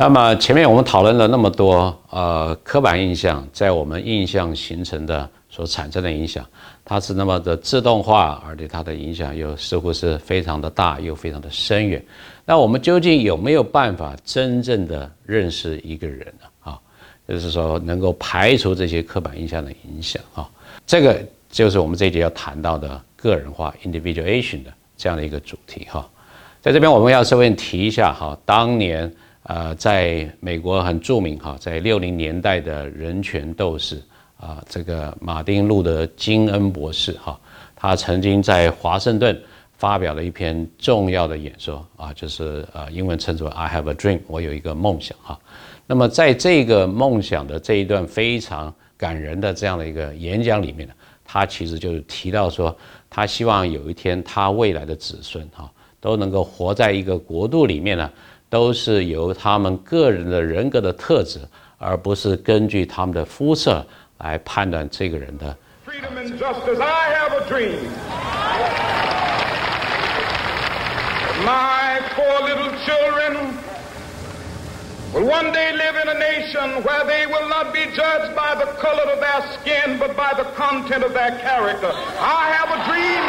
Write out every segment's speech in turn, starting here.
那么前面我们讨论了那么多，呃，刻板印象在我们印象形成的所产生的影响，它是那么的自动化，而且它的影响又似乎是非常的大，又非常的深远。那我们究竟有没有办法真正的认识一个人呢？啊，就是说能够排除这些刻板印象的影响啊，这个就是我们这节要谈到的个人化 （individuation） 的这样的一个主题哈。在这边我们要稍微提一下哈，当年。呃，在美国很著名哈，在六零年代的人权斗士啊，这个马丁路德金恩博士哈，他曾经在华盛顿发表了一篇重要的演说啊，就是呃英文称之为 I have a dream，我有一个梦想哈。那么在这个梦想的这一段非常感人的这样的一个演讲里面呢，他其实就是提到说，他希望有一天他未来的子孙哈都能够活在一个国度里面呢。都是由他们个人的人格的特质，而不是根据他们的肤色来判断这个人的。Freedom and justice. I have a dream. My four little children will one day live in a nation where they will not be judged by the color of their skin, but by the content of their character. I have a dream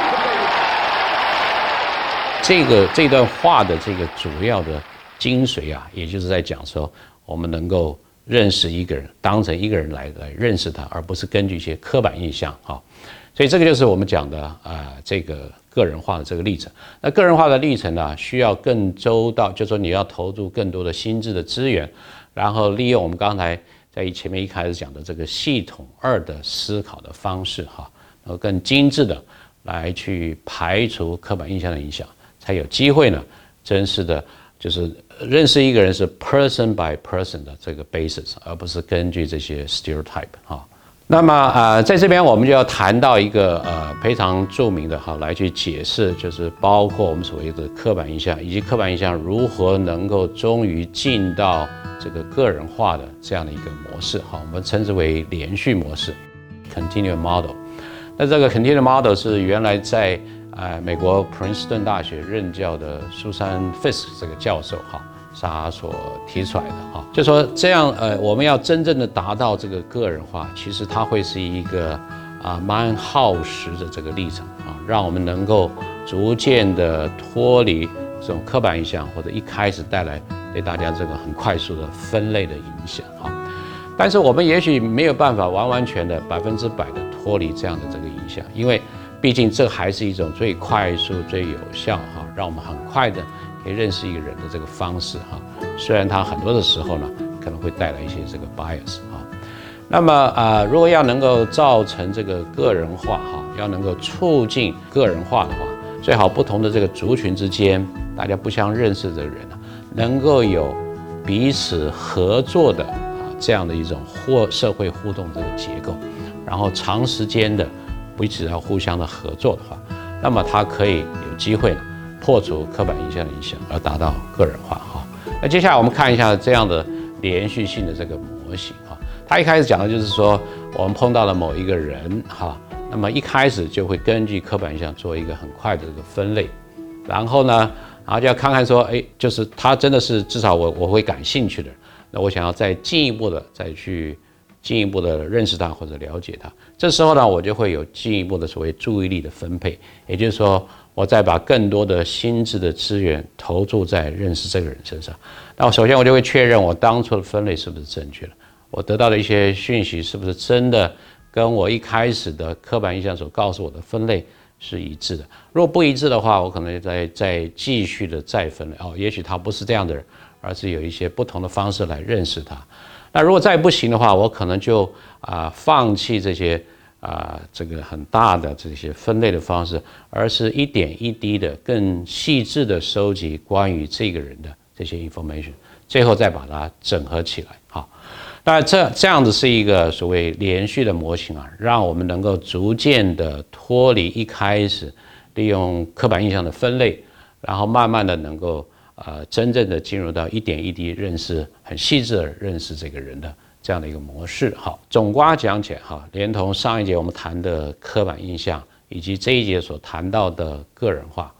这个这段话的这个主要的。精髓啊，也就是在讲说，我们能够认识一个人，当成一个人来来认识他，而不是根据一些刻板印象啊。所以这个就是我们讲的啊，这个个人化的这个历程。那个人化的历程呢，需要更周到，就说你要投入更多的心智的资源，然后利用我们刚才在前面一开始讲的这个系统二的思考的方式哈，然后更精致的来去排除刻板印象的影响，才有机会呢，真实的就是。认识一个人是 person by person 的这个 basis，而不是根据这些 stereotype 哈。那么呃，在这边我们就要谈到一个呃非常著名的哈，来去解释，就是包括我们所谓的刻板印象，以及刻板印象如何能够终于进到这个个人化的这样的一个模式哈，我们称之为连续模式 continuum model。那这个 c o n t i n u e model 是原来在呃美国普林斯顿大学任教的苏珊菲斯这个教授哈。他所提出来的哈，就说这样呃，我们要真正的达到这个个人化，其实它会是一个啊蛮耗时的这个历程啊，让我们能够逐渐的脱离这种刻板印象，或者一开始带来对大家这个很快速的分类的影响哈。但是我们也许没有办法完完全的百分之百的脱离这样的这个影响，因为毕竟这还是一种最快速、最有效哈，让我们很快的。可以认识一个人的这个方式哈，虽然他很多的时候呢，可能会带来一些这个 bias 哈。那么啊，如果要能够造成这个个人化哈，要能够促进个人化的话，最好不同的这个族群之间，大家不相认识的人呢，能够有彼此合作的啊这样的一种或社会互动这个结构，然后长时间的彼此要互相的合作的话，那么他可以有机会。破除刻板印象的影响，而达到个人化哈。那接下来我们看一下这样的连续性的这个模型哈。他一开始讲的就是说，我们碰到了某一个人哈，那么一开始就会根据刻板印象做一个很快的这个分类，然后呢，然后就要看看说，哎，就是他真的是至少我我会感兴趣的，那我想要再进一步的再去进一步的认识他或者了解他，这时候呢，我就会有进一步的所谓注意力的分配，也就是说。我再把更多的心智的资源投注在认识这个人身上，那我首先我就会确认我当初的分类是不是正确的，我得到的一些讯息是不是真的跟我一开始的刻板印象所告诉我的分类是一致的。如果不一致的话，我可能再再继续的再分类哦，也许他不是这样的人，而是有一些不同的方式来认识他。那如果再不行的话，我可能就啊放弃这些。啊，这个很大的这些分类的方式，而是一点一滴的、更细致的收集关于这个人的这些 information，最后再把它整合起来。好，那这这样子是一个所谓连续的模型啊，让我们能够逐渐的脱离一开始利用刻板印象的分类，然后慢慢的能够呃真正的进入到一点一滴认识、很细致的认识这个人的。这样的一个模式，好，总瓜讲起来，哈，连同上一节我们谈的刻板印象，以及这一节所谈到的个人化，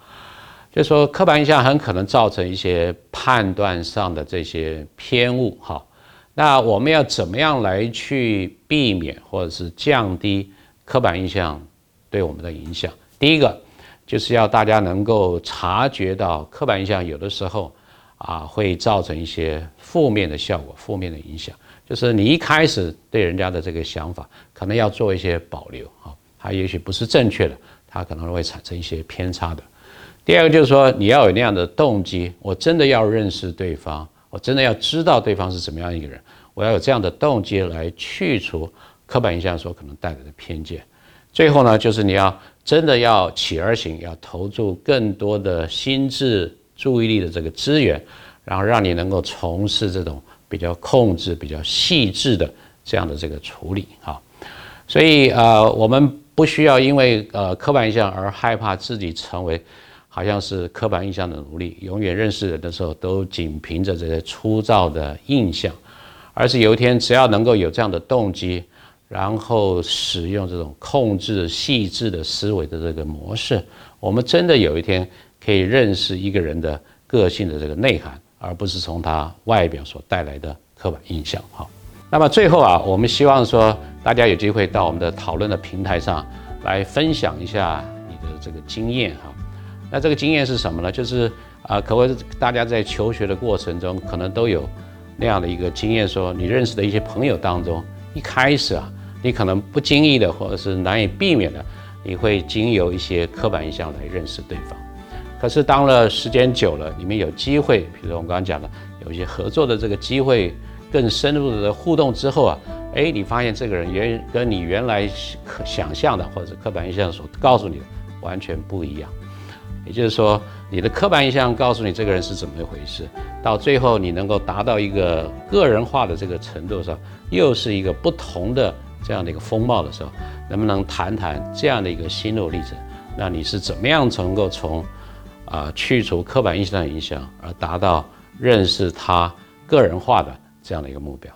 就说刻板印象很可能造成一些判断上的这些偏误哈。那我们要怎么样来去避免或者是降低刻板印象对我们的影响？第一个就是要大家能够察觉到刻板印象有的时候啊会造成一些负面的效果、负面的影响。就是你一开始对人家的这个想法，可能要做一些保留啊，它也许不是正确的，它可能会产生一些偏差的。第二个就是说，你要有那样的动机，我真的要认识对方，我真的要知道对方是怎么样一个人，我要有这样的动机来去除刻板印象所可能带来的偏见。最后呢，就是你要真的要起而行，要投注更多的心智、注意力的这个资源，然后让你能够从事这种。比较控制、比较细致的这样的这个处理啊，所以呃，我们不需要因为呃刻板印象而害怕自己成为好像是刻板印象的奴隶，永远认识人的时候都仅凭着这些粗糙的印象，而是有一天只要能够有这样的动机，然后使用这种控制细致的思维的这个模式，我们真的有一天可以认识一个人的个性的这个内涵。而不是从他外表所带来的刻板印象。好，那么最后啊，我们希望说大家有机会到我们的讨论的平台上来分享一下你的这个经验哈。那这个经验是什么呢？就是啊，可谓大家在求学的过程中，可能都有那样的一个经验，说你认识的一些朋友当中，一开始啊，你可能不经意的或者是难以避免的，你会经由一些刻板印象来认识对方。可是，当了时间久了，你们有机会，比如我们刚刚讲的，有一些合作的这个机会，更深入的互动之后啊，哎，你发现这个人原跟你原来可想象的或者刻板印象所告诉你的完全不一样。也就是说，你的刻板印象告诉你这个人是怎么一回事，到最后你能够达到一个个人化的这个程度上，又是一个不同的这样的一个风貌的时候，能不能谈谈这样的一个心路历程？那你是怎么样能够从？啊，去除刻板印象的影响，而达到认识他个人化的这样的一个目标。